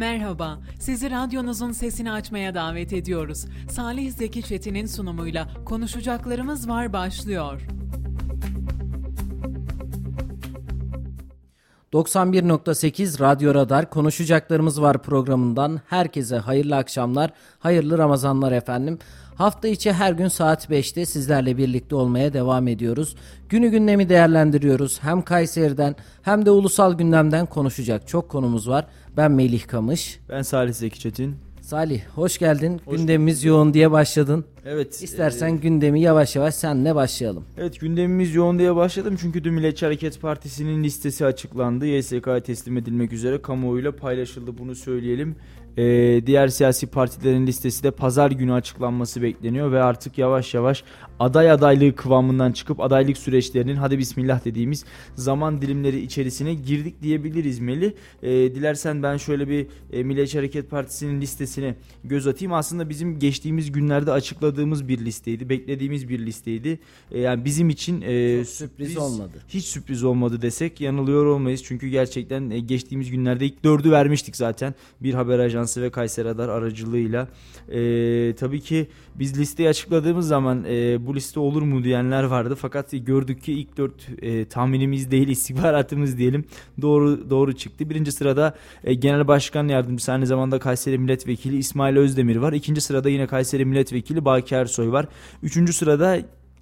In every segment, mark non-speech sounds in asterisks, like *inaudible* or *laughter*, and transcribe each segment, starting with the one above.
Merhaba, sizi radyonuzun sesini açmaya davet ediyoruz. Salih Zeki Çetin'in sunumuyla konuşacaklarımız var başlıyor. 91.8 Radyo Radar konuşacaklarımız var programından herkese hayırlı akşamlar, hayırlı Ramazanlar efendim. Hafta içi her gün saat 5'te sizlerle birlikte olmaya devam ediyoruz. Günü gündemi değerlendiriyoruz. Hem Kayseri'den hem de ulusal gündemden konuşacak çok konumuz var. Ben Melih Kamış. Ben Salih Zeki Çetin. Salih hoş geldin. Hoş Gündemimiz bulduk. yoğun diye başladın. Evet. İstersen e, gündemi yavaş yavaş senle başlayalım. Evet gündemimiz yoğun diye başladım çünkü dün Milliyetçi Hareket Partisi'nin listesi açıklandı. YSK'ya teslim edilmek üzere kamuoyuyla paylaşıldı bunu söyleyelim. Ee, diğer siyasi partilerin listesi de pazar günü açıklanması bekleniyor ve artık yavaş yavaş aday adaylığı kıvamından çıkıp adaylık süreçlerinin hadi bismillah dediğimiz zaman dilimleri içerisine girdik diyebiliriz Meli. Ee, dilersen ben şöyle bir e, Milliyetçi Hareket Partisi'nin listesine göz atayım. Aslında bizim geçtiğimiz günlerde açıkladığımız bir listeydi. Beklediğimiz bir listeydi. Ee, yani bizim için e, sürpriz olmadı. Hiç sürpriz olmadı desek yanılıyor olmayız. Çünkü gerçekten e, geçtiğimiz günlerde ilk dördü vermiştik zaten. Bir haber ajansı ve Kayseri Radar aracılığıyla. E, tabii ki biz listeyi açıkladığımız zaman e, bu liste olur mu diyenler vardı. Fakat gördük ki ilk dört e, tahminimiz değil *laughs* istihbaratımız diyelim doğru doğru çıktı. Birinci sırada e, Genel Başkan Yardımcısı aynı zamanda Kayseri Milletvekili İsmail Özdemir var. İkinci sırada yine Kayseri Milletvekili Baki Ersoy var. Üçüncü sırada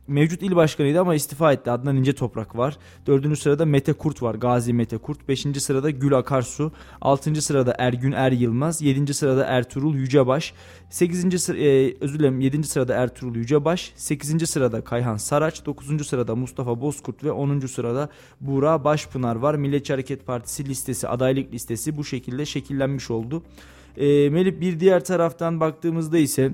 mevcut il başkanıydı ama istifa etti. Adnan İnce Toprak var. Dördüncü sırada Mete Kurt var. Gazi Mete Kurt. Beşinci sırada Gül Akarsu. Altıncı sırada Ergün Er Yılmaz. Yedinci sırada Ertuğrul Yücebaş. Sekizinci sıra, e, özür dilerim yedinci sırada Ertuğrul Yücebaş. Sekizinci sırada Kayhan Saraç. Dokuzuncu sırada Mustafa Bozkurt ve onuncu sırada Buğra Başpınar var. Milliyetçi Hareket Partisi listesi, adaylık listesi bu şekilde şekillenmiş oldu. E, Melih bir diğer taraftan baktığımızda ise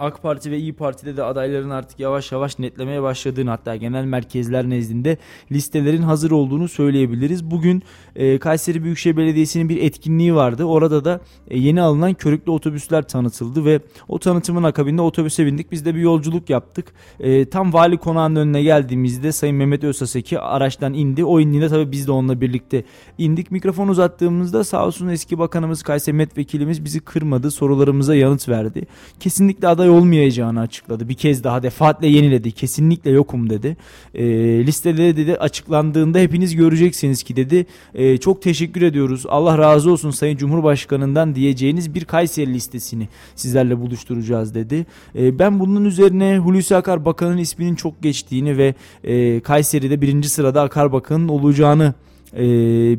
AK Parti ve İyi Parti'de de adayların artık yavaş yavaş netlemeye başladığını hatta genel merkezler nezdinde listelerin hazır olduğunu söyleyebiliriz. Bugün e, Kayseri Büyükşehir Belediyesi'nin bir etkinliği vardı. Orada da e, yeni alınan körüklü otobüsler tanıtıldı ve o tanıtımın akabinde otobüse bindik. Biz de bir yolculuk yaptık. E, tam vali konağının önüne geldiğimizde Sayın Mehmet Özaseki araçtan indi. O indiğinde tabii biz de onunla birlikte indik. Mikrofon uzattığımızda sağ olsun eski bakanımız Kayseri Milletvekilimiz bizi kırmadı. Sorularımıza yanıt verdi. Kesinlikle aday olmayacağını açıkladı. Bir kez daha defaatle yeniledi. Kesinlikle yokum dedi. E, listede dedi açıklandığında hepiniz göreceksiniz ki dedi. E, çok teşekkür ediyoruz. Allah razı olsun Sayın Cumhurbaşkanı'ndan diyeceğiniz bir Kayseri listesini sizlerle buluşturacağız dedi. E, ben bunun üzerine Hulusi Akar Bakan'ın isminin çok geçtiğini ve e, Kayseri'de birinci sırada Akar Bakan'ın olacağını e,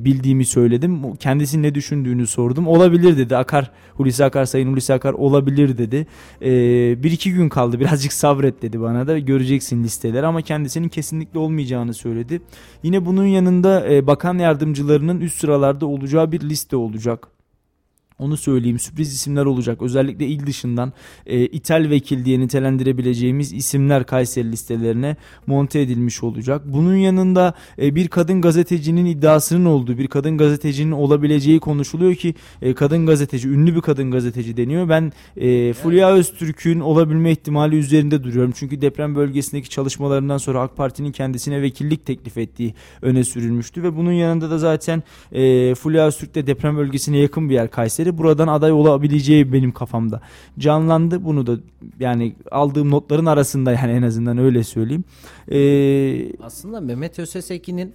bildiğimi söyledim. Kendisinin ne düşündüğünü sordum. Olabilir dedi. Akar Hulusi Akar Sayın Hulusi Akar olabilir dedi. E, bir iki gün kaldı. *laughs* Birazcık sabret dedi bana da. Göreceksin listeler ama kendisinin kesinlikle olmayacağını söyledi. Yine bunun yanında e, bakan yardımcılarının üst sıralarda olacağı bir liste olacak. Onu söyleyeyim sürpriz isimler olacak. Özellikle il dışından e, ithal vekil diye nitelendirebileceğimiz isimler Kayseri listelerine monte edilmiş olacak. Bunun yanında e, bir kadın gazetecinin iddiasının olduğu bir kadın gazetecinin olabileceği konuşuluyor ki e, kadın gazeteci ünlü bir kadın gazeteci deniyor. Ben e, Fulya Öztürk'ün olabilme ihtimali üzerinde duruyorum. Çünkü deprem bölgesindeki çalışmalarından sonra AK Parti'nin kendisine vekillik teklif ettiği öne sürülmüştü ve bunun yanında da zaten e, Fulya Öztürk de deprem bölgesine yakın bir yer Kayseri biri buradan aday olabileceği benim kafamda canlandı. Bunu da yani aldığım notların arasında yani en azından öyle söyleyeyim. Ee, Aslında Mehmet Ösesekin'in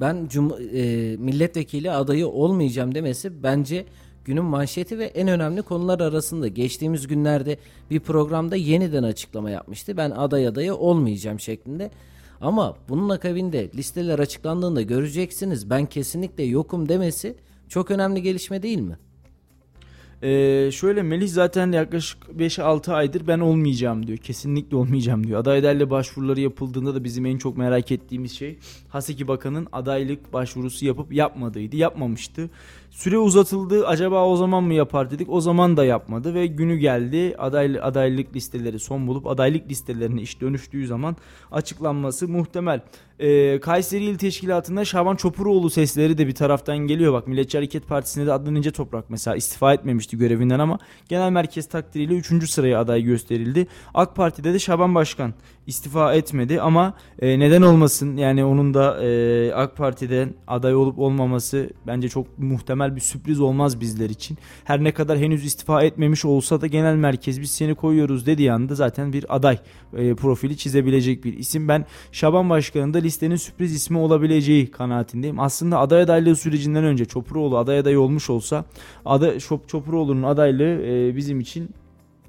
ben cum e, milletvekili adayı olmayacağım demesi bence günün manşeti ve en önemli konular arasında. Geçtiğimiz günlerde bir programda yeniden açıklama yapmıştı. Ben aday adayı olmayacağım şeklinde. Ama bunun akabinde listeler açıklandığında göreceksiniz ben kesinlikle yokum demesi çok önemli gelişme değil mi? Ee, şöyle Melih zaten yaklaşık 5-6 aydır ben olmayacağım diyor. Kesinlikle olmayacağım diyor. Adaylarla başvuruları yapıldığında da bizim en çok merak ettiğimiz şey Haseki Bakan'ın adaylık başvurusu yapıp yapmadığıydı. Yapmamıştı. Süre uzatıldı. Acaba o zaman mı yapar dedik. O zaman da yapmadı ve günü geldi. Aday, adaylık listeleri son bulup adaylık listelerine iş dönüştüğü zaman açıklanması muhtemel. Ee, Kayseri İl Teşkilatı'nda Şaban Çopuroğlu sesleri de bir taraftan geliyor. Bak Milliyetçi Hareket Partisi'nde de Adnan İnce Toprak mesela istifa etmemişti görevinden ama genel merkez takdiriyle 3. sıraya aday gösterildi. AK Parti'de de Şaban Başkan istifa etmedi ama e, neden olmasın yani onun da e, AK Parti'den aday olup olmaması bence çok muhtemel bir sürpriz olmaz bizler için. Her ne kadar henüz istifa etmemiş olsa da genel merkez biz seni koyuyoruz dediği anda zaten bir aday e, profili çizebilecek bir isim. Ben Şaban Başkan'ın da listenin sürpriz ismi olabileceği kanaatindeyim. Aslında aday adaylığı sürecinden önce Çopuroğlu aday aday olmuş olsa aday Çopuroğlu'nun adaylığı e, bizim için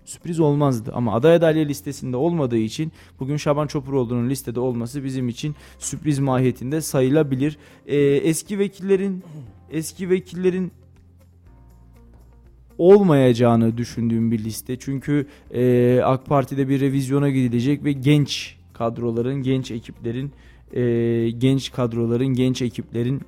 sürpriz olmazdı. Ama aday adaylığı listesinde olmadığı için bugün Şaban Çopuroğlu'nun listede olması bizim için sürpriz mahiyetinde sayılabilir. Ee, eski vekillerin eski vekillerin olmayacağını düşündüğüm bir liste. Çünkü e, AK Parti'de bir revizyona gidilecek ve genç kadroların, genç ekiplerin, e, genç kadroların, genç ekiplerin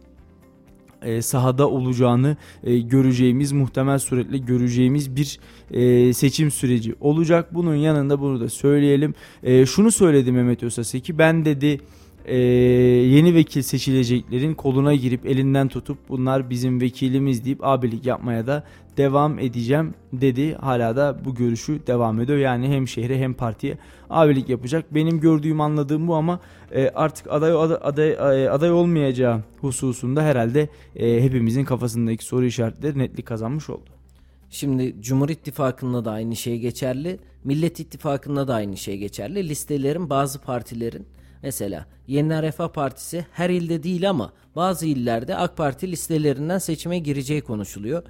e, sahada olacağını e, göreceğimiz muhtemel suretle göreceğimiz bir e, seçim süreci olacak. Bunun yanında bunu da söyleyelim. E, şunu söyledi Mehmet Özaseki ben dedi e, yeni vekil seçileceklerin koluna girip elinden tutup bunlar bizim vekilimiz deyip abilik yapmaya da devam edeceğim dedi. Hala da bu görüşü devam ediyor. Yani hem şehre hem partiye abilik yapacak. Benim gördüğüm anladığım bu ama e, artık aday aday aday, e, olmayacağı hususunda herhalde e, hepimizin kafasındaki soru işaretleri netlik kazanmış oldu. Şimdi Cumhur İttifakı'nda da aynı şey geçerli. Millet İttifakı'nda da aynı şey geçerli. Listelerin bazı partilerin Mesela Yeniden Refah Partisi her ilde değil ama bazı illerde AK Parti listelerinden seçime gireceği konuşuluyor.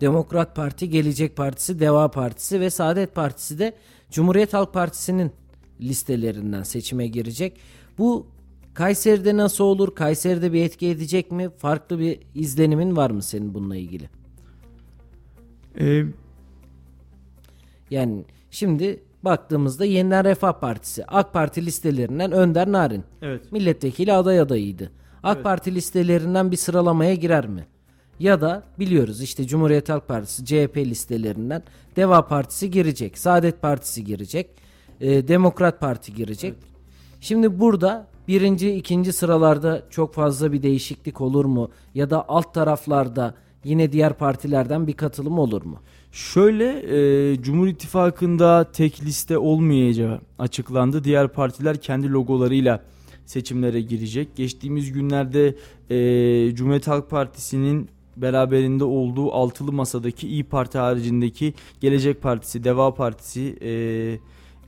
Demokrat Parti, Gelecek Partisi, Deva Partisi ve Saadet Partisi de Cumhuriyet Halk Partisi'nin listelerinden seçime girecek. Bu Kayseri'de nasıl olur? Kayseri'de bir etki edecek mi? Farklı bir izlenimin var mı senin bununla ilgili? Ee... Yani şimdi baktığımızda Yeniden Refah Partisi AK Parti listelerinden Önder Narin evet. milletvekili aday adayıydı. AK evet. Parti listelerinden bir sıralamaya girer mi? Ya da biliyoruz işte Cumhuriyet Halk Partisi CHP listelerinden Deva Partisi girecek, Saadet Partisi girecek, e, Demokrat Parti girecek. Evet. Şimdi burada birinci, ikinci sıralarda çok fazla bir değişiklik olur mu? Ya da alt taraflarda yine diğer partilerden bir katılım olur mu? Şöyle e, Cumhur İttifakı'nda tek liste olmayacağı açıklandı. Diğer partiler kendi logolarıyla seçimlere girecek. Geçtiğimiz günlerde e, Cumhuriyet Halk Partisi'nin beraberinde olduğu altılı masadaki İyi Parti haricindeki Gelecek Partisi, Deva Partisi, e,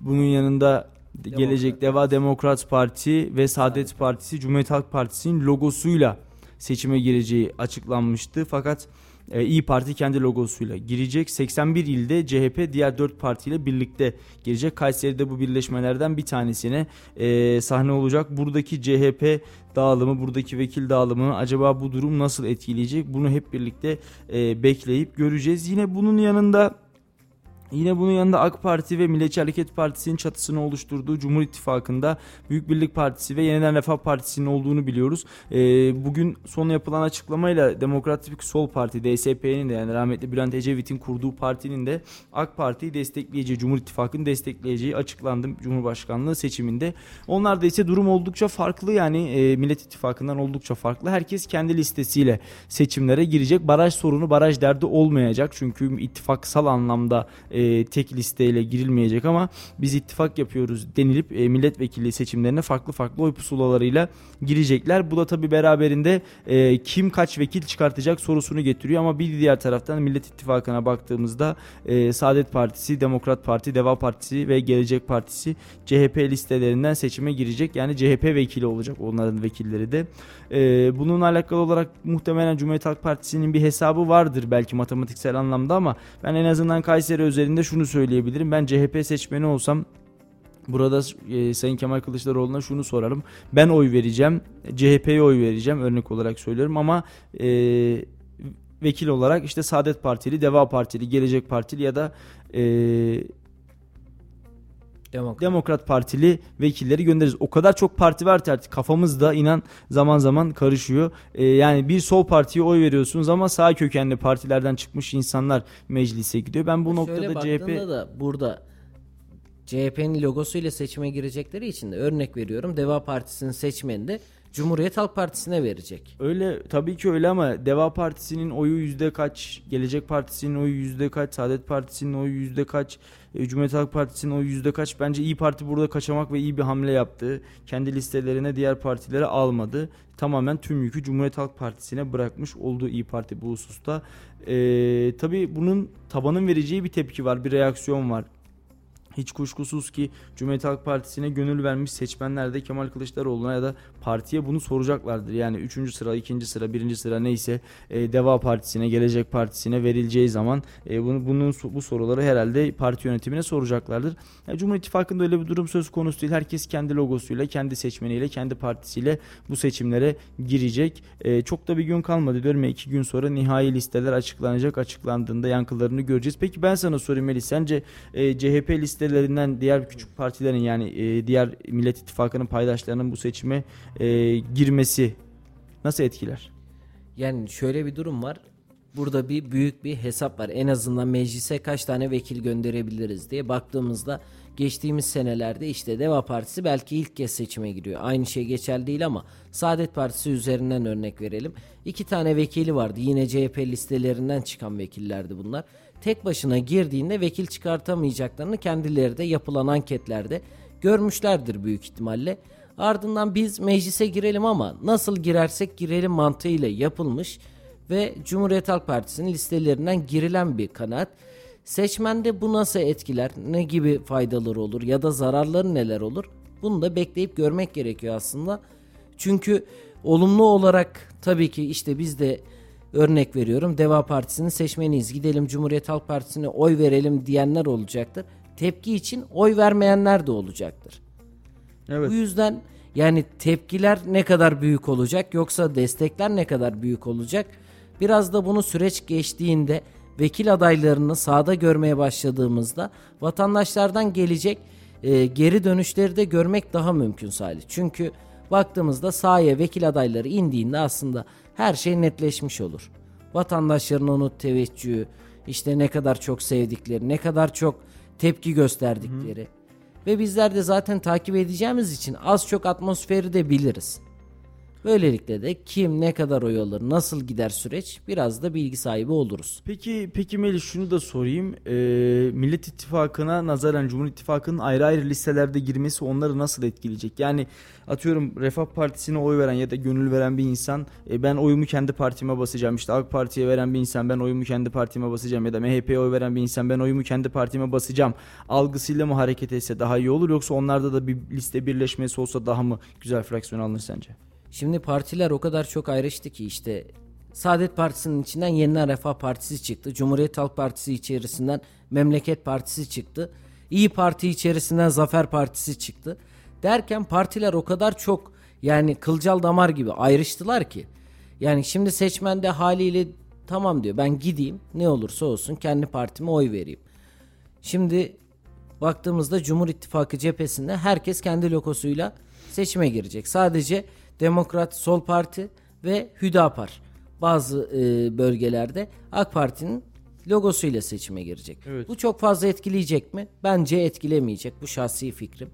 bunun yanında Demokrat. Gelecek Deva Demokrat Parti ve Saadet Partisi Cumhuriyet Halk Partisi'nin logosuyla seçime gireceği açıklanmıştı. Fakat e, İyi Parti kendi logosuyla girecek. 81 ilde CHP diğer 4 partiyle birlikte girecek. Kayseri'de bu birleşmelerden bir tanesine e, sahne olacak. Buradaki CHP dağılımı, buradaki vekil dağılımını acaba bu durum nasıl etkileyecek? Bunu hep birlikte e, bekleyip göreceğiz. Yine bunun yanında Yine bunun yanında AK Parti ve Milliyetçi Hareket Partisi'nin çatısını oluşturduğu Cumhur İttifakı'nda Büyük Birlik Partisi ve Yeniden Refah Partisi'nin olduğunu biliyoruz. E, bugün son yapılan açıklamayla Demokratik Sol Parti DSP'nin de yani rahmetli Bülent Ecevit'in kurduğu partinin de AK Parti'yi destekleyeceği, Cumhur İttifakı'nı destekleyeceği açıklandı Cumhurbaşkanlığı seçiminde. Onlar da ise durum oldukça farklı yani e, Millet İttifakı'ndan oldukça farklı. Herkes kendi listesiyle seçimlere girecek. Baraj sorunu, baraj derdi olmayacak. Çünkü ittifaksal anlamda e, e, tek listeyle girilmeyecek ama biz ittifak yapıyoruz denilip e, milletvekili seçimlerine farklı farklı oy pusulalarıyla girecekler. Bu da tabi beraberinde e, kim kaç vekil çıkartacak sorusunu getiriyor ama bir diğer taraftan Millet İttifakı'na baktığımızda e, Saadet Partisi, Demokrat Parti, Deva Partisi ve Gelecek Partisi CHP listelerinden seçime girecek. Yani CHP vekili olacak onların vekilleri de. E, bununla alakalı olarak muhtemelen Cumhuriyet Halk Partisi'nin bir hesabı vardır belki matematiksel anlamda ama ben en azından Kayseri özelinde özelinde şunu söyleyebilirim. Ben CHP seçmeni olsam Burada e, Sayın Kemal Kılıçdaroğlu'na şunu sorarım. Ben oy vereceğim. CHP'ye oy vereceğim örnek olarak söylüyorum ama e, vekil olarak işte Saadet Partili, Deva Partili, Gelecek Partili ya da e, Demokrat. Demokrat Partili vekilleri göndeririz. O kadar çok parti var artık kafamızda inan zaman zaman karışıyor. Ee, yani bir sol partiye oy veriyorsunuz ama sağ kökenli partilerden çıkmış insanlar meclise gidiyor. Ben bu Şöyle noktada CHP da burada CHP'nin logosuyla seçime girecekleri için de örnek veriyorum. Deva Partisi'nin seçmeni de Cumhuriyet Halk Partisi'ne verecek. Öyle tabii ki öyle ama Deva Partisi'nin oyu yüzde kaç, Gelecek Partisi'nin oyu yüzde kaç, Saadet Partisi'nin oyu yüzde kaç, e, Cumhuriyet Halk Partisi'nin oyu yüzde kaç. Bence İyi Parti burada kaçamak ve iyi bir hamle yaptı. Kendi listelerine diğer partileri almadı. Tamamen tüm yükü Cumhuriyet Halk Partisi'ne bırakmış olduğu İyi Parti bu hususta. Ee, tabii bunun tabanın vereceği bir tepki var, bir reaksiyon var. Hiç kuşkusuz ki Cumhuriyet Halk Partisi'ne gönül vermiş seçmenler de Kemal Kılıçdaroğlu'na ya da partiye bunu soracaklardır. Yani 3. sıra, 2. sıra, 1. sıra neyse e, Deva Partisi'ne, Gelecek Partisi'ne verileceği zaman e, bunu, bunun bu soruları herhalde parti yönetimine soracaklardır. Yani Cumhur İttifakı'nda öyle bir durum söz konusu değil. Herkes kendi logosuyla, kendi seçmeniyle, kendi partisiyle bu seçimlere girecek. E, çok da bir gün kalmadı diyorum ya iki gün sonra nihai listeler açıklanacak. Açıklandığında yankılarını göreceğiz. Peki ben sana sorayım Melis. Sence e, CHP listelerinden diğer küçük partilerin yani e, diğer Millet İttifakı'nın paydaşlarının bu seçime e, girmesi nasıl etkiler? Yani şöyle bir durum var. Burada bir büyük bir hesap var. En azından meclise kaç tane vekil gönderebiliriz diye baktığımızda geçtiğimiz senelerde işte Deva Partisi belki ilk kez seçime giriyor. Aynı şey geçerli değil ama Saadet Partisi üzerinden örnek verelim. İki tane vekili vardı. Yine CHP listelerinden çıkan vekillerdi bunlar. Tek başına girdiğinde vekil çıkartamayacaklarını kendileri de yapılan anketlerde görmüşlerdir büyük ihtimalle. Ardından biz meclise girelim ama nasıl girersek girelim mantığıyla yapılmış ve Cumhuriyet Halk Partisi'nin listelerinden girilen bir kanaat. Seçmende bu nasıl etkiler, ne gibi faydaları olur ya da zararları neler olur? Bunu da bekleyip görmek gerekiyor aslında. Çünkü olumlu olarak tabii ki işte biz de örnek veriyorum Deva Partisi'nin seçmeniyiz. Gidelim Cumhuriyet Halk Partisi'ne oy verelim diyenler olacaktır. Tepki için oy vermeyenler de olacaktır. Evet. Bu yüzden yani tepkiler ne kadar büyük olacak yoksa destekler ne kadar büyük olacak? Biraz da bunu süreç geçtiğinde vekil adaylarını sahada görmeye başladığımızda vatandaşlardan gelecek e, geri dönüşleri de görmek daha mümkün Salih. Çünkü baktığımızda sahaya vekil adayları indiğinde aslında her şey netleşmiş olur. Vatandaşların onu teveccühü, işte ne kadar çok sevdikleri, ne kadar çok tepki gösterdikleri. Hı. Ve bizler de zaten takip edeceğimiz için az çok atmosferi de biliriz. Böylelikle de kim ne kadar oy alır, nasıl gider süreç biraz da bilgi sahibi oluruz. Peki peki Melih şunu da sorayım. Ee, Millet İttifakı'na nazaran Cumhur İttifakı'nın ayrı ayrı listelerde girmesi onları nasıl etkileyecek? Yani atıyorum Refah Partisi'ne oy veren ya da gönül veren bir insan e, ben oyumu kendi partime basacağım. İşte AK Parti'ye veren bir insan ben oyumu kendi partime basacağım ya da MHP'ye oy veren bir insan ben oyumu kendi partime basacağım. Algısıyla mı hareket etse daha iyi olur yoksa onlarda da bir liste birleşmesi olsa daha mı güzel fraksiyon alınır sence? Şimdi partiler o kadar çok ayrıştı ki işte Saadet Partisi'nin içinden Yeniden Refah Partisi çıktı. Cumhuriyet Halk Partisi içerisinden Memleket Partisi çıktı. İyi Parti içerisinden Zafer Partisi çıktı. Derken partiler o kadar çok yani kılcal damar gibi ayrıştılar ki. Yani şimdi seçmen de haliyle tamam diyor ben gideyim ne olursa olsun kendi partime oy vereyim. Şimdi baktığımızda Cumhur İttifakı cephesinde herkes kendi logosuyla seçime girecek. Sadece Demokrat Sol Parti ve Hüdapar bazı e, bölgelerde AK Parti'nin logosuyla seçime girecek. Evet. Bu çok fazla etkileyecek mi? Bence etkilemeyecek. Bu şahsi fikrim.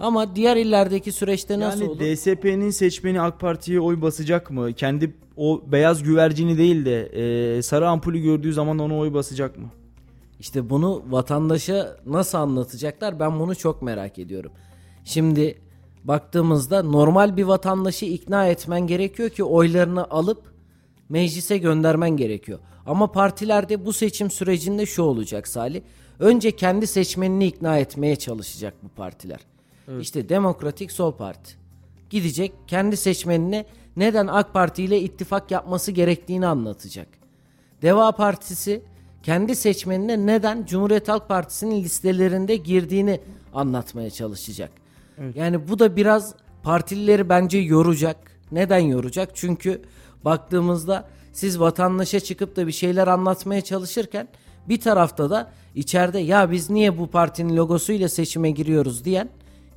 Ama diğer illerdeki süreçte nasıl yani olur? Yani DSP'nin seçmeni AK Parti'ye oy basacak mı? Kendi o beyaz güvercini değil de e, sarı ampulü gördüğü zaman ona oy basacak mı? İşte bunu vatandaşa nasıl anlatacaklar? Ben bunu çok merak ediyorum. Şimdi baktığımızda normal bir vatandaşı ikna etmen gerekiyor ki oylarını alıp meclise göndermen gerekiyor. Ama partilerde bu seçim sürecinde şu olacak Salih. Önce kendi seçmenini ikna etmeye çalışacak bu partiler. Evet. İşte Demokratik Sol Parti gidecek kendi seçmenine neden AK Parti ile ittifak yapması gerektiğini anlatacak. Deva Partisi kendi seçmenine neden Cumhuriyet Halk Partisi'nin listelerinde girdiğini anlatmaya çalışacak. Evet. Yani bu da biraz partilileri bence yoracak. Neden yoracak? Çünkü baktığımızda siz vatandaşa çıkıp da bir şeyler anlatmaya çalışırken bir tarafta da içeride ya biz niye bu partinin logosuyla seçime giriyoruz diyen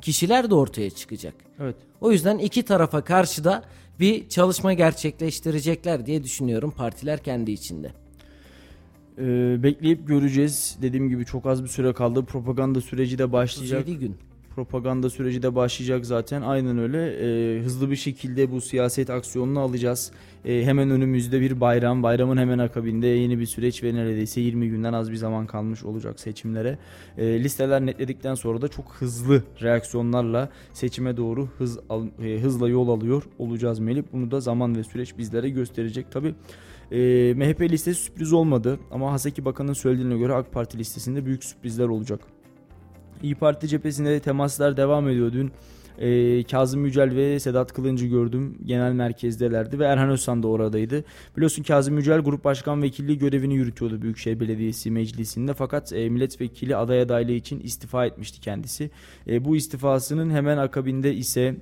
kişiler de ortaya çıkacak. Evet. O yüzden iki tarafa karşı da bir çalışma gerçekleştirecekler diye düşünüyorum partiler kendi içinde. Ee, bekleyip göreceğiz. Dediğim gibi çok az bir süre kaldı. Propaganda süreci de başlayacak. 37 gün propaganda süreci de başlayacak zaten. Aynen öyle. E, hızlı bir şekilde bu siyaset aksiyonunu alacağız. E, hemen önümüzde bir bayram. Bayramın hemen akabinde yeni bir süreç ve neredeyse 20 günden az bir zaman kalmış olacak seçimlere. E, listeler netledikten sonra da çok hızlı reaksiyonlarla seçime doğru hız al, e, hızla yol alıyor olacağız Melih. Bunu da zaman ve süreç bizlere gösterecek. Tabi e, MHP listesi sürpriz olmadı ama Haseki Bakan'ın söylediğine göre AK Parti listesinde büyük sürprizler olacak. İyi Parti cephesinde temaslar devam ediyor. Dün e, Kazım Yücel ve Sedat Kılıncı gördüm. Genel merkezdelerdi ve Erhan Özsan da oradaydı. Biliyorsun Kazım Yücel Grup Başkan Vekilliği görevini yürütüyordu Büyükşehir Belediyesi Meclisi'nde. Fakat e, milletvekili aday adaylığı için istifa etmişti kendisi. E, bu istifasının hemen akabinde ise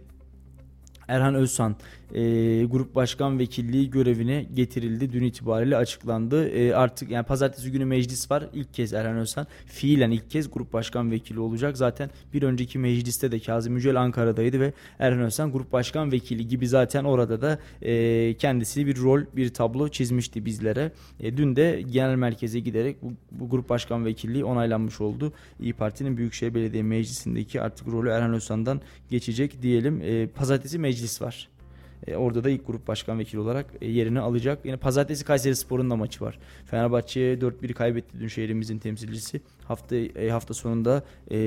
Erhan Özsan e, grup başkan vekilliği görevine getirildi. Dün itibariyle açıklandı. E, artık yani pazartesi günü meclis var. İlk kez Erhan Özsan fiilen ilk kez grup başkan vekili olacak. Zaten bir önceki mecliste de Kazım Yücel Ankara'daydı ve Erhan Özsan grup başkan vekili gibi zaten orada da e, kendisi bir rol, bir tablo çizmişti bizlere. E, dün de genel merkeze giderek bu, bu grup başkan vekilliği onaylanmış oldu. İyi Parti'nin Büyükşehir Belediye Meclisi'ndeki artık rolü Erhan Özsan'dan geçecek diyelim. E, pazartesi meclis var. E, orada da ilk grup başkan vekili olarak e, yerini alacak. Yine pazartesi Kayseri Spor'un da maçı var. Fenerbahçe'ye 4-1 kaybetti dün şehrimizin temsilcisi. Hafta e, hafta sonunda e,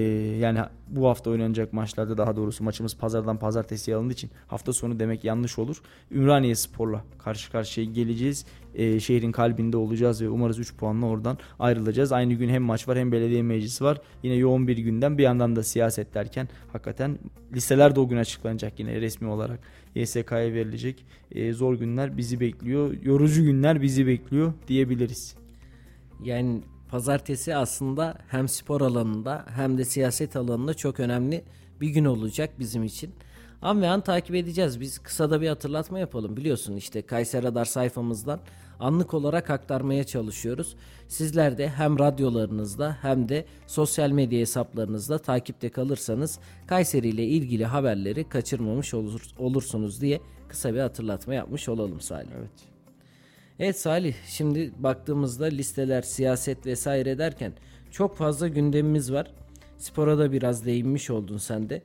yani bu hafta oynanacak maçlarda daha doğrusu maçımız pazardan pazartesiye alındığı için hafta sonu demek yanlış olur. Ümraniye Spor'la karşı karşıya geleceğiz. Şehrin kalbinde olacağız ve umarız 3 puanla oradan ayrılacağız. Aynı gün hem maç var hem belediye meclisi var. Yine yoğun bir günden bir yandan da siyaset derken hakikaten listeler de o gün açıklanacak yine resmi olarak. YSK'ya verilecek e, zor günler bizi bekliyor. Yorucu günler bizi bekliyor diyebiliriz. Yani pazartesi aslında hem spor alanında hem de siyaset alanında çok önemli bir gün olacak bizim için. An ve an takip edeceğiz. Biz kısa da bir hatırlatma yapalım. Biliyorsun işte Kayseri Radar sayfamızdan anlık olarak aktarmaya çalışıyoruz. Sizler de hem radyolarınızda hem de sosyal medya hesaplarınızda takipte kalırsanız Kayseri ile ilgili haberleri kaçırmamış olur, olursunuz diye kısa bir hatırlatma yapmış olalım Salih. Evet. Evet Salih şimdi baktığımızda listeler, siyaset vesaire derken çok fazla gündemimiz var. Spora da biraz değinmiş oldun sen de.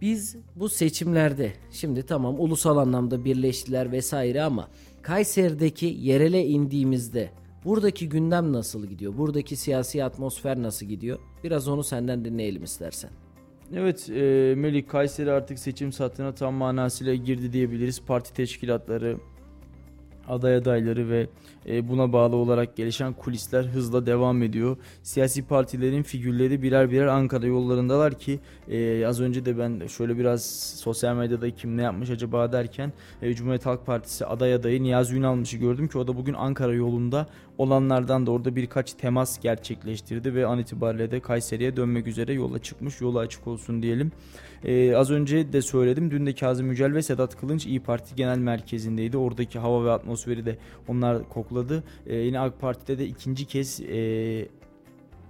Biz bu seçimlerde şimdi tamam ulusal anlamda birleştiler vesaire ama Kayseri'deki yerele indiğimizde buradaki gündem nasıl gidiyor? Buradaki siyasi atmosfer nasıl gidiyor? Biraz onu senden dinleyelim istersen. Evet e, Melik Kayseri artık seçim saatine tam manasıyla girdi diyebiliriz. Parti teşkilatları, aday adayları ve e, buna bağlı olarak gelişen kulisler hızla devam ediyor. Siyasi partilerin figürleri birer birer Ankara yollarındalar ki e, az önce de ben şöyle biraz sosyal medyada kim ne yapmış acaba derken e, Cumhuriyet Halk Partisi aday adayı Niyazi Ünalmış'ı gördüm ki o da bugün Ankara yolunda olanlardan da orada birkaç temas gerçekleştirdi ve an itibariyle de Kayseri'ye dönmek üzere yola çıkmış. Yolu açık olsun diyelim. Ee, az önce de söyledim. Dün de Kazım Yücel ve Sedat Kılınç İyi Parti Genel Merkezi'ndeydi. Oradaki hava ve atmosferi de onlar kokladı. Ee, yine AK Parti'de de ikinci kez e,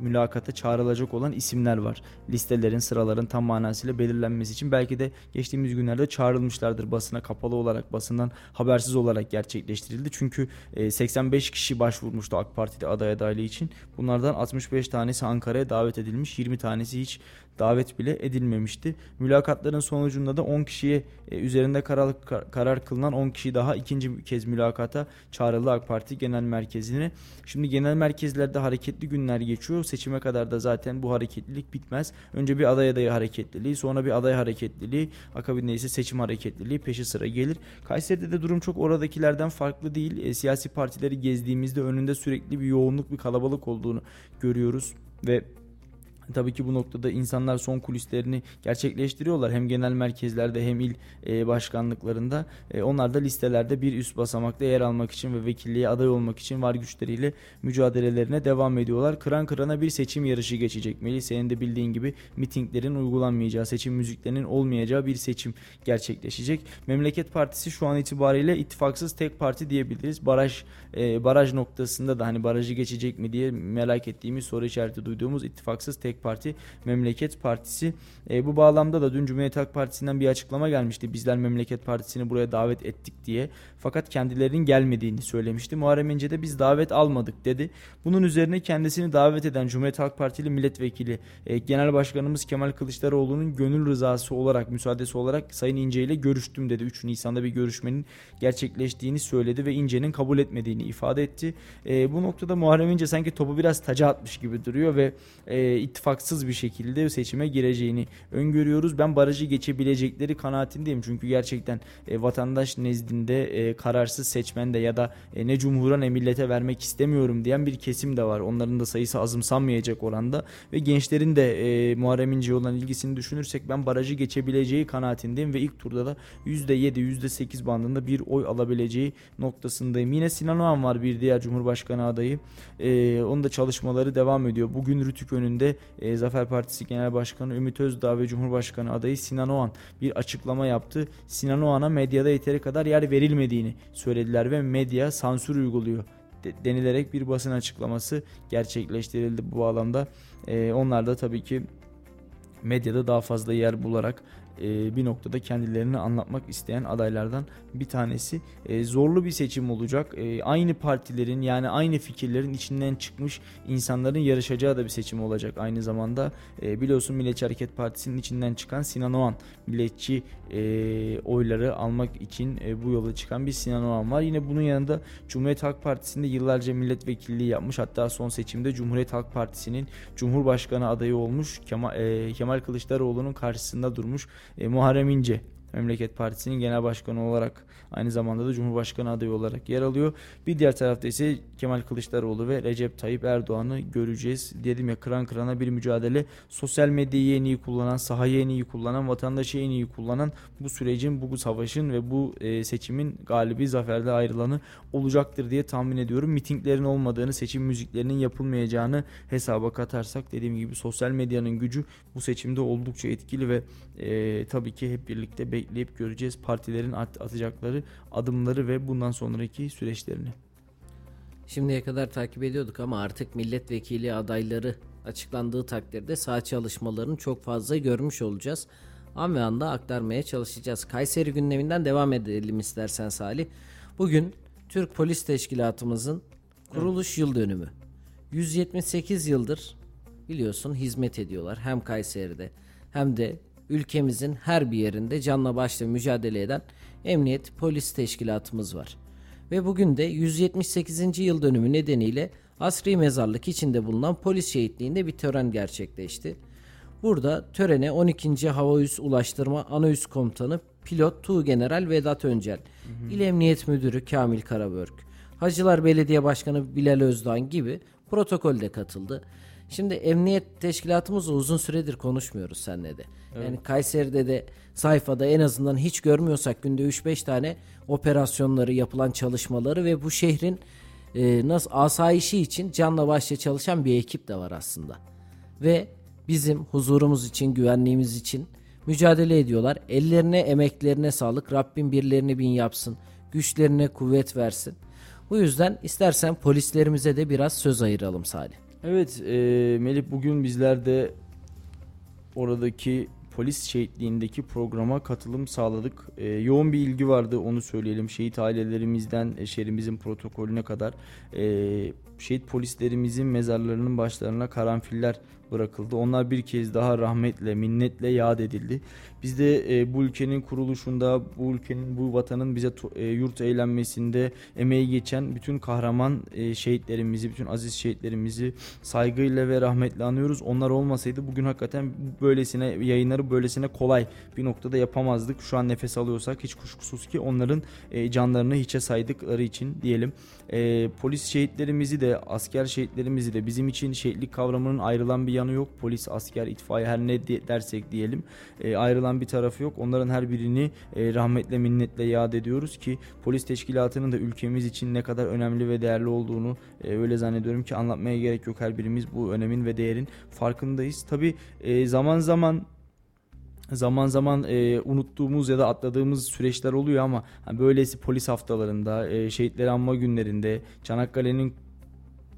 mülakata çağrılacak olan isimler var. Listelerin, sıraların tam manasıyla belirlenmesi için belki de geçtiğimiz günlerde çağrılmışlardır basına kapalı olarak, basından habersiz olarak gerçekleştirildi. Çünkü 85 e, kişi başvurmuştu AK Parti'de aday adaylığı için. Bunlardan 65 tanesi Ankara'ya davet edilmiş, 20 tanesi hiç davet bile edilmemişti. Mülakatların sonucunda da 10 kişiye e, üzerinde karar, karar kılınan 10 kişi daha ikinci kez mülakata çağrıldı AK Parti Genel Merkezi'ne. Şimdi genel merkezlerde hareketli günler geçiyor. Seçime kadar da zaten bu hareketlilik bitmez. Önce bir aday adayı hareketliliği, sonra bir aday hareketliliği, akabinde ise seçim hareketliliği peşi sıra gelir. Kayseri'de de durum çok oradakilerden farklı değil. E, siyasi partileri gezdiğimizde önünde sürekli bir yoğunluk, bir kalabalık olduğunu görüyoruz ve Tabii ki bu noktada insanlar son kulislerini gerçekleştiriyorlar. Hem genel merkezlerde hem il e, başkanlıklarında. E, onlar da listelerde bir üst basamakta yer almak için ve vekilliğe aday olmak için var güçleriyle mücadelelerine devam ediyorlar. Kıran kırana bir seçim yarışı geçecek. Melih senin de bildiğin gibi mitinglerin uygulanmayacağı, seçim müziklerinin olmayacağı bir seçim gerçekleşecek. Memleket Partisi şu an itibariyle ittifaksız tek parti diyebiliriz. Baraj e, baraj noktasında da hani barajı geçecek mi diye merak ettiğimiz soru işareti duyduğumuz ittifaksız tek tek parti Memleket Partisi. E, bu bağlamda da dün Cumhuriyet Halk Partisi'nden bir açıklama gelmişti. Bizler Memleket Partisi'ni buraya davet ettik diye. Fakat kendilerinin gelmediğini söylemişti. Muharrem İnce de biz davet almadık dedi. Bunun üzerine kendisini davet eden Cumhuriyet Halk Partili milletvekili e, Genel Başkanımız Kemal Kılıçdaroğlu'nun gönül rızası olarak, müsaadesi olarak Sayın İnce ile görüştüm dedi. 3 Nisan'da bir görüşmenin gerçekleştiğini söyledi ve İnce'nin kabul etmediğini ifade etti. E, bu noktada Muharrem İnce sanki topu biraz taca atmış gibi duruyor ve e, ittifaksız bir şekilde seçime gireceğini öngörüyoruz. Ben barajı geçebilecekleri kanaatindeyim. Çünkü gerçekten e, vatandaş nezdinde e, kararsız seçmende ya da e, ne cumhura ne millete vermek istemiyorum diyen bir kesim de var. Onların da sayısı azımsanmayacak oranda ve gençlerin de e, Muharrem İnce'ye olan ilgisini düşünürsek ben barajı geçebileceği kanaatindeyim ve ilk turda da %7 %8 bandında bir oy alabileceği noktasındayım. Yine Sinan Oğan var bir diğer Cumhurbaşkanı adayı. E, onun da çalışmaları devam ediyor. Bugün Rütük önünde e, Zafer Partisi Genel Başkanı Ümit Özdağ ve Cumhurbaşkanı adayı Sinan Oğan bir açıklama yaptı. Sinan Oğan'a medyada yeteri kadar yer verilmediğini söylediler ve medya sansür uyguluyor denilerek bir basın açıklaması gerçekleştirildi bu bağlamda. E, onlar da tabii ki medyada daha fazla yer bularak e, bir noktada kendilerini anlatmak isteyen adaylardan bir tanesi. E, zorlu bir seçim olacak. E, aynı partilerin yani aynı fikirlerin içinden çıkmış insanların yarışacağı da bir seçim olacak. Aynı zamanda e, biliyorsun Milliyetçi Hareket Partisi'nin içinden çıkan Sinan Oğan milliyetçi e, oyları almak için e, bu yola çıkan bir Sinan Oğan var. Yine bunun yanında Cumhuriyet Halk Partisi'nde yıllarca milletvekilliği yapmış. Hatta son seçimde Cumhuriyet Halk Partisi'nin Cumhurbaşkanı adayı olmuş Kemal, e, Kemal Kılıçdaroğlu'nun karşısında durmuş e, Muharrem İnce Memleket Partisi'nin genel başkanı olarak aynı zamanda da Cumhurbaşkanı adayı olarak yer alıyor. Bir diğer tarafta ise Kemal Kılıçdaroğlu ve Recep Tayyip Erdoğan'ı göreceğiz. Dedim ya kıran kırana bir mücadele. Sosyal medyayı en iyi kullanan, sahayı en iyi kullanan, vatandaşı en iyi kullanan bu sürecin, bu savaşın ve bu e, seçimin galibi zaferde ayrılanı olacaktır diye tahmin ediyorum. Mitinglerin olmadığını, seçim müziklerinin yapılmayacağını hesaba katarsak dediğim gibi sosyal medyanın gücü bu seçimde oldukça etkili ve e, tabii ki hep birlikte bekleyip göreceğiz partilerin at atacakları adımları ve bundan sonraki süreçlerini. Şimdiye kadar takip ediyorduk ama artık milletvekili adayları açıklandığı takdirde sağ çalışmalarını çok fazla görmüş olacağız. An ve anda aktarmaya çalışacağız. Kayseri gündeminden devam edelim istersen Salih. Bugün Türk Polis Teşkilatımızın kuruluş evet. yıl dönümü. 178 yıldır biliyorsun hizmet ediyorlar hem Kayseri'de hem de ülkemizin her bir yerinde canla başla mücadele eden emniyet polis teşkilatımız var. Ve bugün de 178. yıl dönümü nedeniyle asri mezarlık içinde bulunan polis şehitliğinde bir tören gerçekleşti. Burada törene 12. Hava Üs Ulaştırma Ana Üs Komutanı Pilot Tuğ General Vedat Öncel, hı hı. İl Emniyet Müdürü Kamil Karabörk, Hacılar Belediye Başkanı Bilal Özdoğan gibi protokolde katıldı. Şimdi emniyet teşkilatımızla uzun süredir konuşmuyoruz seninle de. Evet. Yani Kayseri'de de sayfada en azından hiç görmüyorsak günde 3-5 tane operasyonları, yapılan çalışmaları ve bu şehrin e, nasıl asayişi için canla başla çalışan bir ekip de var aslında. Ve bizim huzurumuz için, güvenliğimiz için mücadele ediyorlar. Ellerine, emeklerine sağlık. Rabbim birlerini bin yapsın. Güçlerine kuvvet versin. Bu yüzden istersen polislerimize de biraz söz ayıralım Salih. Evet e, Melih bugün bizler de oradaki polis şehitliğindeki programa katılım sağladık. E, yoğun bir ilgi vardı onu söyleyelim. Şehit ailelerimizden e, şehrimizin protokolüne kadar e, şehit polislerimizin mezarlarının başlarına karanfiller bırakıldı. Onlar bir kez daha rahmetle, minnetle yad edildi. Biz de e, bu ülkenin kuruluşunda, bu ülkenin, bu vatanın bize e, yurt eğlenmesinde emeği geçen bütün kahraman e, şehitlerimizi, bütün aziz şehitlerimizi saygıyla ve rahmetle anıyoruz. Onlar olmasaydı bugün hakikaten böylesine yayınları böylesine kolay bir noktada yapamazdık. Şu an nefes alıyorsak hiç kuşkusuz ki onların e, canlarını hiçe saydıkları için diyelim. E, polis şehitlerimizi de, asker şehitlerimizi de bizim için şehitlik kavramının ayrılan bir yanı yok. Polis, asker, itfaiye her ne dersek diyelim e, ayrılan bir tarafı yok. Onların her birini e, rahmetle minnetle yad ediyoruz ki polis teşkilatının da ülkemiz için ne kadar önemli ve değerli olduğunu e, öyle zannediyorum ki anlatmaya gerek yok. Her birimiz bu önemin ve değerin farkındayız. Tabi e, zaman zaman zaman zaman e, unuttuğumuz ya da atladığımız süreçler oluyor ama hani böylesi polis haftalarında, e, şehitleri anma günlerinde, Çanakkale'nin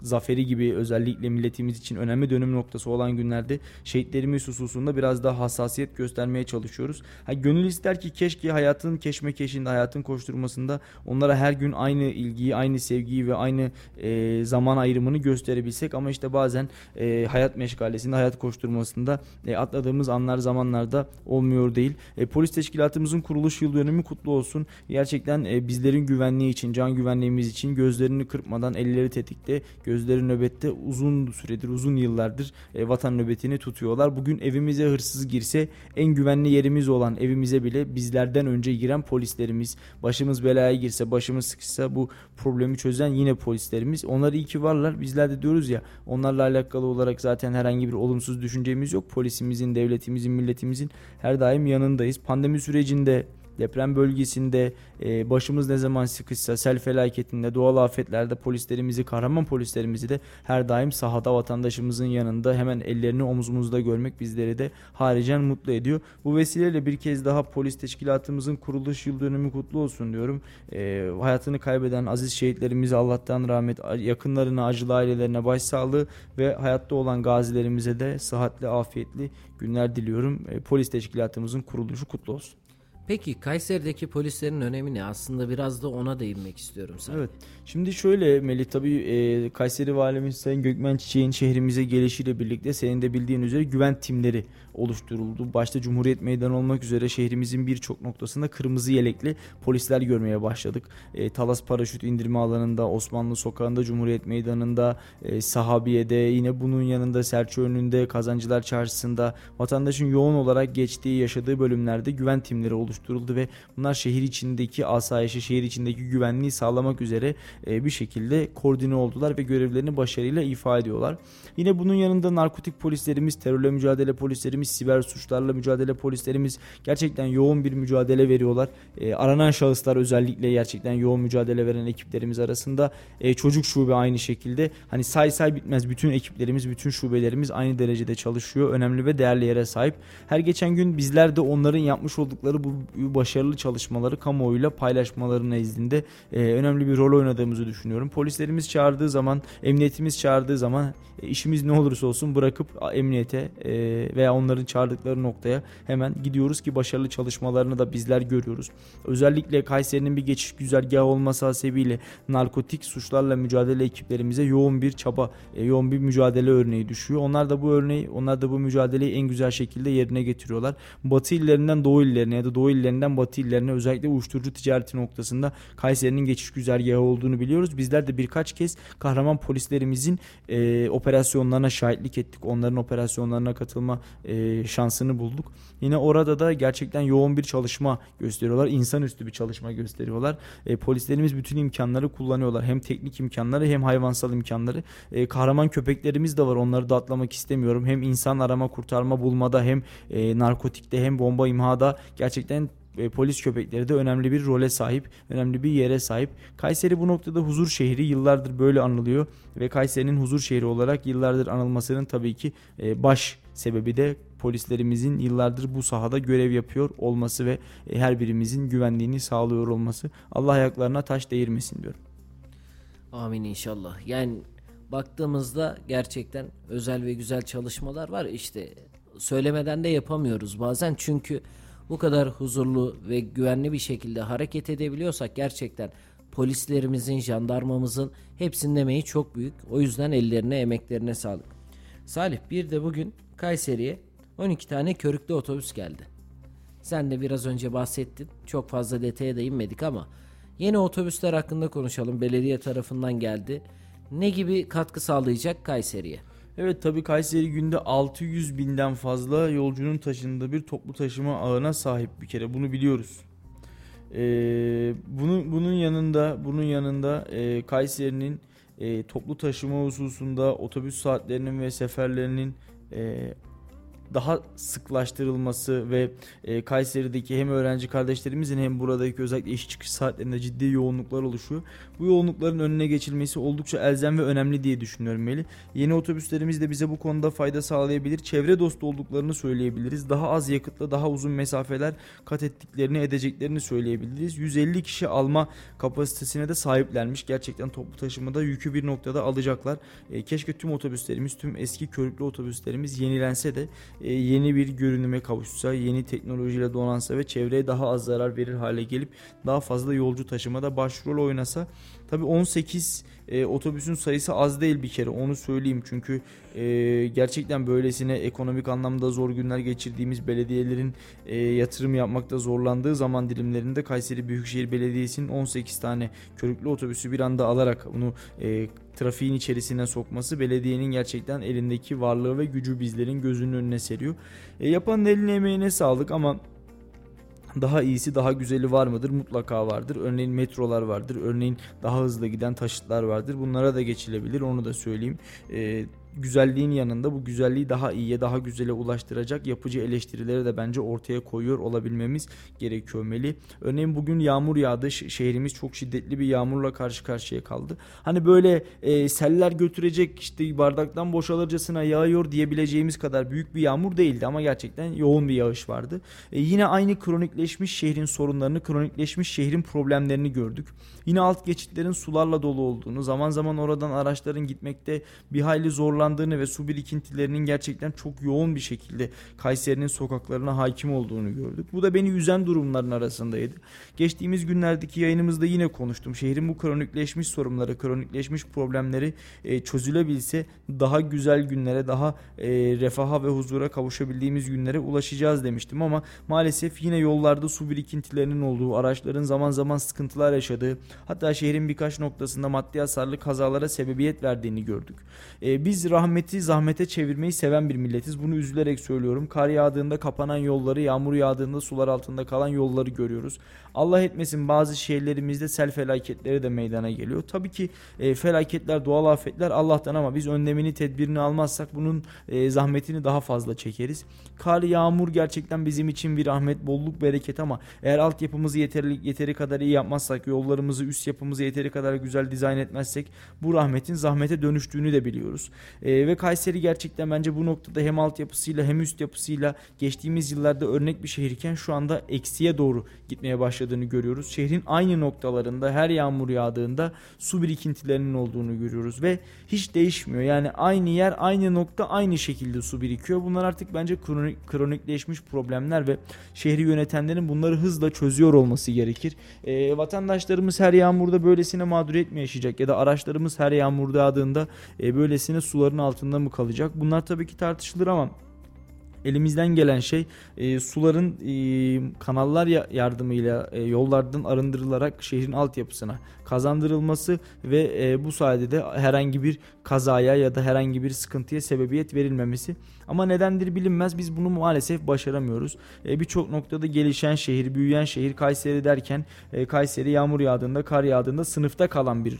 zaferi gibi özellikle milletimiz için önemli dönüm noktası olan günlerde şehitlerimiz hususunda biraz daha hassasiyet göstermeye çalışıyoruz. Ha, gönül ister ki keşke hayatın keşmekeşinde, hayatın koşturmasında onlara her gün aynı ilgiyi, aynı sevgiyi ve aynı e, zaman ayrımını gösterebilsek ama işte bazen e, hayat meşgalesinde, hayat koşturmasında e, atladığımız anlar zamanlarda olmuyor değil. E, polis teşkilatımızın kuruluş yıl dönümü kutlu olsun. Gerçekten e, bizlerin güvenliği için, can güvenliğimiz için gözlerini kırpmadan elleri tetikte, gözleri nöbette uzun süredir, uzun yıllardır e, vatan nöbetini tutuyorlar. Bugün evimize hırsız girse en güvenli yerimiz olan evimize bile bizlerden önce giren polislerimiz, başımız belaya girse, başımız sıkışsa bu problemi çözen yine polislerimiz. Onlar iyi ki varlar. Bizler de diyoruz ya onlarla alakalı olarak zaten herhangi bir olumsuz düşüncemiz yok. Polisimizin, devletimizin, milletimizin her daim yanındayız. Pandemi sürecinde deprem bölgesinde e, başımız ne zaman sıkışsa sel felaketinde doğal afetlerde polislerimizi kahraman polislerimizi de her daim sahada vatandaşımızın yanında hemen ellerini omuzumuzda görmek bizleri de haricen mutlu ediyor. Bu vesileyle bir kez daha polis teşkilatımızın kuruluş yıl dönümü kutlu olsun diyorum. E, hayatını kaybeden aziz şehitlerimize Allah'tan rahmet yakınlarına acılı ailelerine başsağlığı ve hayatta olan gazilerimize de sıhhatli afiyetli günler diliyorum. E, polis teşkilatımızın kuruluşu kutlu olsun. Peki Kayseri'deki polislerin önemi ne? Aslında biraz da ona değinmek istiyorum sana. Evet. Şimdi şöyle Melih tabii e, Kayseri Valimiz Sayın Gökmen Çiçek'in şehrimize gelişiyle birlikte senin de bildiğin üzere güven timleri oluşturuldu. Başta Cumhuriyet Meydanı olmak üzere şehrimizin birçok noktasında kırmızı yelekli polisler görmeye başladık. E, Talas Paraşüt indirme alanında, Osmanlı Sokağı'nda, Cumhuriyet Meydanı'nda, e, Sahabiye'de, yine bunun yanında Selçuk önünde, Kazancılar Çarşısı'nda vatandaşın yoğun olarak geçtiği, yaşadığı bölümlerde güven timleri oluşturuldu ve bunlar şehir içindeki asayişi, şehir içindeki güvenliği sağlamak üzere e, bir şekilde koordine oldular ve görevlerini başarıyla ifade ediyorlar. Yine bunun yanında narkotik polislerimiz, terörle mücadele polislerimiz, siber suçlarla mücadele polislerimiz gerçekten yoğun bir mücadele veriyorlar. E, aranan şahıslar özellikle gerçekten yoğun mücadele veren ekiplerimiz arasında e, çocuk şube aynı şekilde hani say say bitmez bütün ekiplerimiz, bütün şubelerimiz aynı derecede çalışıyor. Önemli ve değerli yere sahip. Her geçen gün bizler de onların yapmış oldukları bu başarılı çalışmaları kamuoyuyla paylaşmaları nezdinde e, önemli bir rol oynadığımızı düşünüyorum. Polislerimiz çağırdığı zaman, emniyetimiz çağırdığı zaman e, işimiz ne olursa olsun bırakıp emniyete e, veya onların çağırdıkları noktaya hemen gidiyoruz ki başarılı çalışmalarını da bizler görüyoruz. Özellikle Kayseri'nin bir geçiş güzergahı olması hasebiyle narkotik suçlarla mücadele ekiplerimize yoğun bir çaba, e, yoğun bir mücadele örneği düşüyor. Onlar da bu örneği, onlar da bu mücadeleyi en güzel şekilde yerine getiriyorlar. Batı illerinden Doğu illerine ya da Doğu illerinden Batı illerine özellikle uyuşturucu ticareti noktasında Kayseri'nin geçiş güzergahı olduğunu biliyoruz. Bizler de birkaç kez kahraman polislerimizin e, operasyonlarına şahitlik ettik. Onların operasyonlarına katılma e, şansını bulduk. Yine orada da gerçekten yoğun bir çalışma gösteriyorlar. İnsanüstü bir çalışma gösteriyorlar. E, polislerimiz bütün imkanları kullanıyorlar. Hem teknik imkanları hem hayvansal imkanları. E, kahraman köpeklerimiz de var. Onları da atlamak istemiyorum. Hem insan arama kurtarma bulmada hem e, narkotikte hem bomba imhada gerçekten e, polis köpekleri de önemli bir role sahip, önemli bir yere sahip. Kayseri bu noktada huzur şehri yıllardır böyle anılıyor ve Kayseri'nin huzur şehri olarak yıllardır anılmasının tabii ki e, baş sebebi de polislerimizin yıllardır bu sahada görev yapıyor olması ve e, her birimizin güvenliğini sağlıyor olması. Allah ayaklarına taş değirmesin diyorum. Amin inşallah. Yani baktığımızda gerçekten özel ve güzel çalışmalar var. İşte söylemeden de yapamıyoruz bazen çünkü bu kadar huzurlu ve güvenli bir şekilde hareket edebiliyorsak gerçekten polislerimizin, jandarmamızın hepsinin emeği çok büyük. O yüzden ellerine, emeklerine sağlık. Salih bir de bugün Kayseri'ye 12 tane körüklü otobüs geldi. Sen de biraz önce bahsettin. Çok fazla detaya da inmedik ama yeni otobüsler hakkında konuşalım. Belediye tarafından geldi. Ne gibi katkı sağlayacak Kayseri'ye? Evet tabii Kayseri günde 600 binden fazla yolcunun taşındığı bir toplu taşıma ağına sahip bir kere bunu biliyoruz. Ee, bunun bunun yanında bunun yanında e, Kayseri'nin e, toplu taşıma hususunda otobüs saatlerinin ve seferlerinin e, daha sıklaştırılması ve e, Kayseri'deki hem öğrenci kardeşlerimizin hem buradaki özellikle iş çıkış saatlerinde ciddi yoğunluklar oluşuyor. Bu yoğunlukların önüne geçilmesi oldukça elzem ve önemli diye düşünüyorum Meli. Yeni otobüslerimiz de bize bu konuda fayda sağlayabilir. Çevre dostu olduklarını söyleyebiliriz. Daha az yakıtla daha uzun mesafeler kat ettiklerini edeceklerini söyleyebiliriz. 150 kişi alma kapasitesine de sahiplenmiş. Gerçekten toplu taşımada yükü bir noktada alacaklar. E, keşke tüm otobüslerimiz, tüm eski körüklü otobüslerimiz yenilense de yeni bir görünüme kavuşsa, yeni teknolojiyle donansa ve çevreye daha az zarar verir hale gelip daha fazla yolcu taşımada başrol oynasa. Tabi 18 e, otobüsün sayısı az değil bir kere onu söyleyeyim çünkü e, gerçekten böylesine ekonomik anlamda zor günler geçirdiğimiz belediyelerin e, yatırım yapmakta zorlandığı zaman dilimlerinde Kayseri Büyükşehir Belediyesi'nin 18 tane körüklü otobüsü bir anda alarak bunu e, trafiğin içerisine sokması belediyenin gerçekten elindeki varlığı ve gücü bizlerin gözünün önüne seriyor. E, yapanın eline emeğine sağlık ama daha iyisi daha güzeli var mıdır? Mutlaka vardır. Örneğin metrolar vardır. Örneğin daha hızlı giden taşıtlar vardır. Bunlara da geçilebilir. Onu da söyleyeyim. Ee, güzelliğin yanında bu güzelliği daha iyiye daha güzele ulaştıracak yapıcı eleştirileri de bence ortaya koyuyor olabilmemiz gerekiyor Meli. Örneğin bugün yağmur yağdı. Şehrimiz çok şiddetli bir yağmurla karşı karşıya kaldı. Hani böyle e, seller götürecek işte bardaktan boşalırcasına yağıyor diyebileceğimiz kadar büyük bir yağmur değildi ama gerçekten yoğun bir yağış vardı. E, yine aynı kronikleşmiş şehrin sorunlarını, kronikleşmiş şehrin problemlerini gördük. Yine alt geçitlerin sularla dolu olduğunu, zaman zaman oradan araçların gitmekte bir hayli zorlandığını ve su birikintilerinin gerçekten çok yoğun bir şekilde Kayseri'nin sokaklarına hakim olduğunu gördük. Bu da beni üzen durumların arasındaydı. Geçtiğimiz günlerdeki yayınımızda yine konuştum. Şehrin bu kronikleşmiş sorunları, kronikleşmiş problemleri e, çözülebilse daha güzel günlere, daha e, refaha ve huzura kavuşabildiğimiz günlere ulaşacağız demiştim ama maalesef yine yollarda su birikintilerinin olduğu, araçların zaman zaman sıkıntılar yaşadığı, Hatta şehrin birkaç noktasında maddi hasarlı kazalara sebebiyet verdiğini gördük. E, biz rahmeti zahmete çevirmeyi seven bir milletiz. Bunu üzülerek söylüyorum. Kar yağdığında kapanan yolları, yağmur yağdığında sular altında kalan yolları görüyoruz. Allah etmesin bazı şehirlerimizde sel felaketleri de meydana geliyor. Tabii ki e, felaketler, doğal afetler Allah'tan ama biz önlemini, tedbirini almazsak bunun e, zahmetini daha fazla çekeriz. Kar, yağmur gerçekten bizim için bir rahmet, bolluk, bereket ama eğer altyapımızı yeteri, yeteri kadar iyi yapmazsak, yollarımızı, üst yapımızı yeteri kadar güzel dizayn etmezsek bu rahmetin zahmete dönüştüğünü de biliyoruz. E, ve Kayseri gerçekten bence bu noktada hem altyapısıyla hem üst yapısıyla geçtiğimiz yıllarda örnek bir şehirken şu anda eksiye doğru gitmeye başladığını görüyoruz. Şehrin aynı noktalarında her yağmur yağdığında su birikintilerinin olduğunu görüyoruz ve hiç değişmiyor. Yani aynı yer aynı nokta aynı şekilde su birikiyor. Bunlar artık bence kronik, kronikleşmiş problemler ve şehri yönetenlerin bunları hızla çözüyor olması gerekir. E, vatandaşlarımız her yağmurda böylesine mağduriyet mi yaşayacak ya da araçlarımız her yağmurda yağdığında e, böylesine suların altında mı kalacak? Bunlar tabii ki tartışılır ama elimizden gelen şey e, suların e, kanallar yardımıyla e, yollardan arındırılarak şehrin altyapısına kazandırılması ve e, bu sayede de herhangi bir kazaya ya da herhangi bir sıkıntıya sebebiyet verilmemesi. Ama nedendir bilinmez biz bunu maalesef başaramıyoruz. E, Birçok noktada gelişen şehir, büyüyen şehir Kayseri derken e, Kayseri yağmur yağdığında, kar yağdığında sınıfta kalan bir e,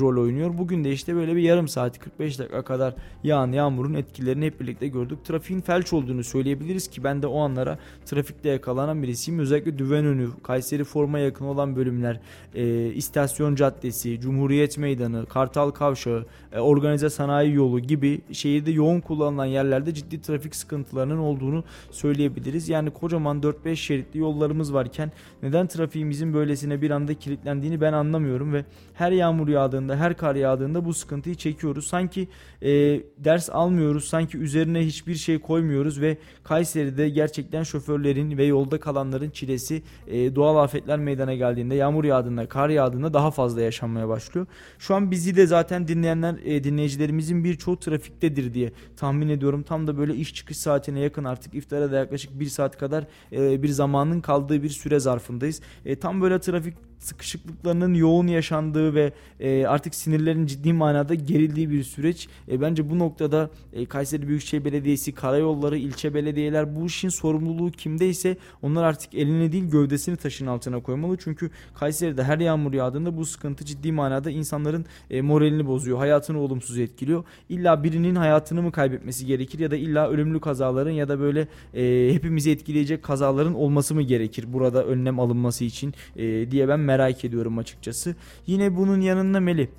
rol oynuyor. Bugün de işte böyle bir yarım saat 45 dakika kadar yağan yağmurun etkilerini hep birlikte gördük. Trafiğin felç olduğunu söyleyebiliriz ki ben de o anlara trafikte yakalanan birisiyim. Özellikle Düvenönü, Kayseri Forma yakın olan bölümler, e, İstasyon Caddesi, Cumhuriyet Meydanı, Kartal Kavşağı, e, Organize Sanayi Yolu gibi şehirde yoğun kullanılan yerlerde ciddi trafik sıkıntılarının olduğunu söyleyebiliriz. Yani kocaman 4-5 şeritli yollarımız varken neden trafiğimizin böylesine bir anda kilitlendiğini ben anlamıyorum ve her yağmur yağdığında, her kar yağdığında bu sıkıntıyı çekiyoruz. Sanki e, ders almıyoruz, sanki üzerine hiçbir şey koymuyoruz ve Kayseri'de gerçekten şoförlerin ve yolda kalanların çilesi e, doğal afetler meydana geldiğinde, yağmur yağdığında, kar yağdığında daha fazla yaşanmaya başlıyor. Şu an bizi de zaten dinleyenler, e, dinleyicilerimizin birçoğu trafiktedir diye tahmin ediyorum. Tam da böyle iş çıkış saatine yakın artık iftara da yaklaşık bir saat kadar e, bir zamanın kaldığı bir süre zarfındayız. E, tam böyle trafik sıkışıklıklarının yoğun yaşandığı ve e, artık sinirlerin ciddi manada gerildiği bir süreç. E, bence bu noktada e, Kayseri Büyükşehir Belediyesi, karayolları, ilçe belediyeler bu işin sorumluluğu kimdeyse onlar artık elini değil gövdesini taşın altına koymalı. Çünkü Kayseri'de her yağmur yağdığında bu sıkıntı ciddi manada insanların e, moralini bozuyor, hayatını olumsuz etkiliyor. İlla birinin hayatını mı kaybetmesi gerekir ya da illa ölümlü kazaların ya da böyle e, hepimizi etkileyecek kazaların olması mı gerekir burada önlem alınması için e, diye ben merak ediyorum açıkçası. Yine bunun yanında Meli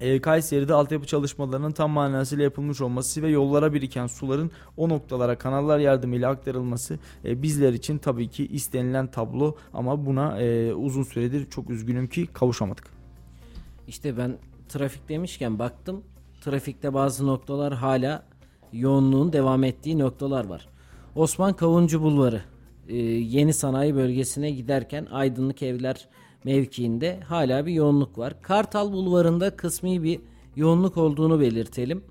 e, Kayseri'de altyapı çalışmalarının tam manasıyla yapılmış olması ve yollara biriken suların o noktalara kanallar yardımıyla aktarılması e, bizler için tabii ki istenilen tablo ama buna e, uzun süredir çok üzgünüm ki kavuşamadık. İşte ben trafik demişken baktım trafikte bazı noktalar hala yoğunluğun devam ettiği noktalar var. Osman Kavuncu Bulvarı e, yeni sanayi bölgesine giderken Aydınlık Evler mevkiinde hala bir yoğunluk var. Kartal Bulvarı'nda kısmi bir yoğunluk olduğunu belirtelim.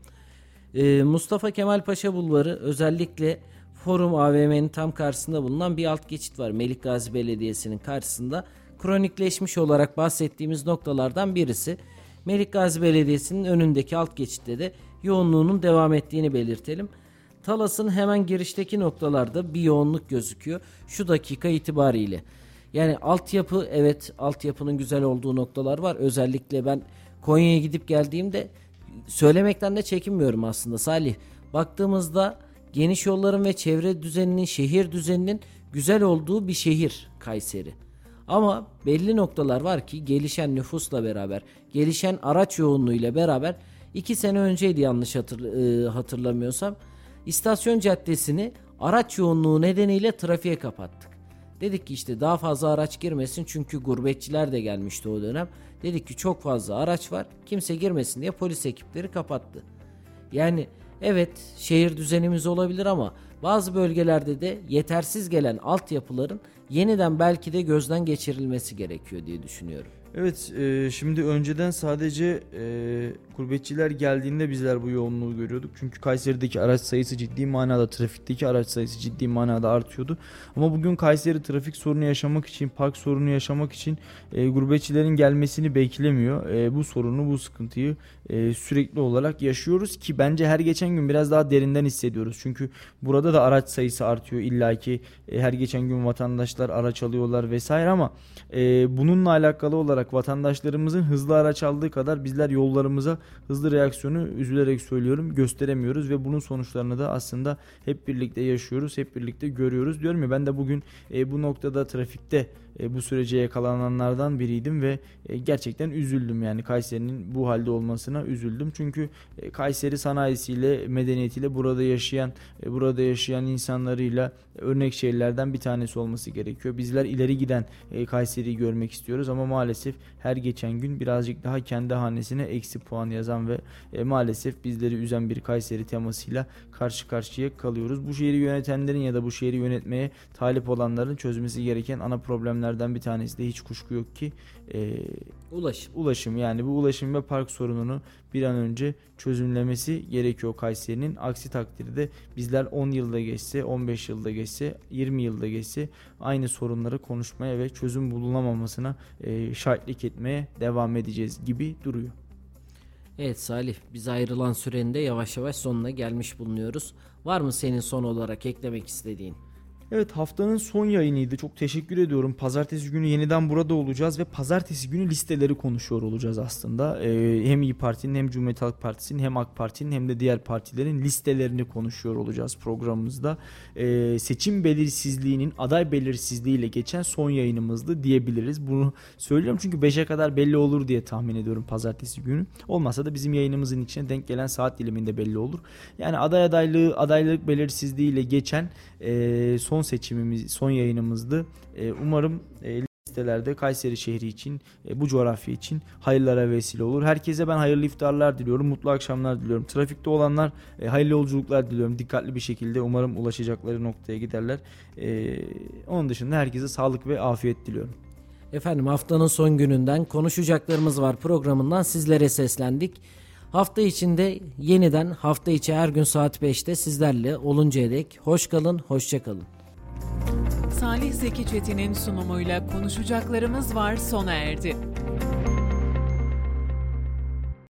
E, Mustafa Kemal Paşa Bulvarı özellikle Forum AVM'nin tam karşısında bulunan bir alt geçit var. Melik Gazi Belediyesi'nin karşısında kronikleşmiş olarak bahsettiğimiz noktalardan birisi. Melik Gazi Belediyesi'nin önündeki alt geçitte de yoğunluğunun devam ettiğini belirtelim. Talas'ın hemen girişteki noktalarda bir yoğunluk gözüküyor. Şu dakika itibariyle. Yani altyapı evet altyapının güzel olduğu noktalar var. Özellikle ben Konya'ya gidip geldiğimde söylemekten de çekinmiyorum aslında Salih. Baktığımızda geniş yolların ve çevre düzeninin, şehir düzeninin güzel olduğu bir şehir Kayseri. Ama belli noktalar var ki gelişen nüfusla beraber, gelişen araç yoğunluğuyla beraber iki sene önceydi yanlış hatır, e, hatırlamıyorsam istasyon caddesini araç yoğunluğu nedeniyle trafiğe kapattık. Dedik ki işte daha fazla araç girmesin çünkü gurbetçiler de gelmişti o dönem. Dedik ki çok fazla araç var kimse girmesin diye polis ekipleri kapattı. Yani evet şehir düzenimiz olabilir ama bazı bölgelerde de yetersiz gelen altyapıların yeniden belki de gözden geçirilmesi gerekiyor diye düşünüyorum. Evet e, şimdi önceden sadece e, gurbetçiler geldiğinde bizler bu yoğunluğu görüyorduk. Çünkü Kayseri'deki araç sayısı ciddi manada trafikteki araç sayısı ciddi manada artıyordu. Ama bugün Kayseri trafik sorunu yaşamak için park sorunu yaşamak için e, gurbetçilerin gelmesini beklemiyor. E, bu sorunu bu sıkıntıyı e, sürekli olarak yaşıyoruz ki bence her geçen gün biraz daha derinden hissediyoruz. Çünkü burada da araç sayısı artıyor illaki e, her geçen gün vatandaşlar araç alıyorlar vesaire ama e, bununla alakalı olarak vatandaşlarımızın hızlı araç aldığı kadar bizler yollarımıza hızlı reaksiyonu üzülerek söylüyorum gösteremiyoruz ve bunun sonuçlarını da aslında hep birlikte yaşıyoruz, hep birlikte görüyoruz. Diyorum ya ben de bugün e, bu noktada trafikte e, bu sürece yakalananlardan biriydim ve e, gerçekten üzüldüm yani Kayseri'nin bu halde olmasına üzüldüm. Çünkü e, Kayseri sanayisiyle, medeniyetiyle burada yaşayan, burada yaşayan insanlarıyla örnek şehirlerden bir tanesi olması gerekiyor. Bizler ileri giden e, Kayseri'yi görmek istiyoruz ama maalesef her geçen gün birazcık daha kendi hanesine eksi puan yazan ve maalesef bizleri üzen bir Kayseri temasıyla karşı karşıya kalıyoruz. Bu şehri yönetenlerin ya da bu şehri yönetmeye talip olanların çözmesi gereken ana problemlerden bir tanesi de hiç kuşku yok ki e, ulaşım. Ulaşım yani bu ulaşım ve park sorununu bir an önce çözümlemesi gerekiyor Kayseri'nin. Aksi takdirde bizler 10 yılda geçse, 15 yılda geçse, 20 yılda geçse aynı sorunları konuşmaya ve çözüm bulunamamasına e, şahitlik etmeye devam edeceğiz gibi duruyor. Evet Salih biz ayrılan sürenin de yavaş yavaş sonuna gelmiş bulunuyoruz. Var mı senin son olarak eklemek istediğin? Evet haftanın son yayınıydı. Çok teşekkür ediyorum. Pazartesi günü yeniden burada olacağız ve pazartesi günü listeleri konuşuyor olacağız aslında. Ee, hem İyi Parti'nin hem Cumhuriyet Halk Partisi'nin hem AK Parti'nin hem de diğer partilerin listelerini konuşuyor olacağız programımızda. Ee, seçim belirsizliğinin aday belirsizliğiyle geçen son yayınımızdı diyebiliriz. Bunu söylüyorum çünkü 5'e kadar belli olur diye tahmin ediyorum pazartesi günü. Olmasa da bizim yayınımızın içine denk gelen saat diliminde belli olur. Yani aday adaylığı adaylık belirsizliğiyle geçen e, son seçimimiz, son yayınımızdı. E, umarım e, listelerde Kayseri şehri için, e, bu coğrafya için hayırlara vesile olur. Herkese ben hayırlı iftarlar diliyorum, mutlu akşamlar diliyorum. Trafikte olanlar e, hayırlı yolculuklar diliyorum. Dikkatli bir şekilde umarım ulaşacakları noktaya giderler. E, onun dışında herkese sağlık ve afiyet diliyorum. Efendim haftanın son gününden konuşacaklarımız var programından sizlere seslendik. Hafta içinde yeniden hafta içi her gün saat 5'te sizlerle oluncaya dek hoş kalın, hoşça kalın. Salih Zeki Çetin'in sunumuyla konuşacaklarımız var sona erdi.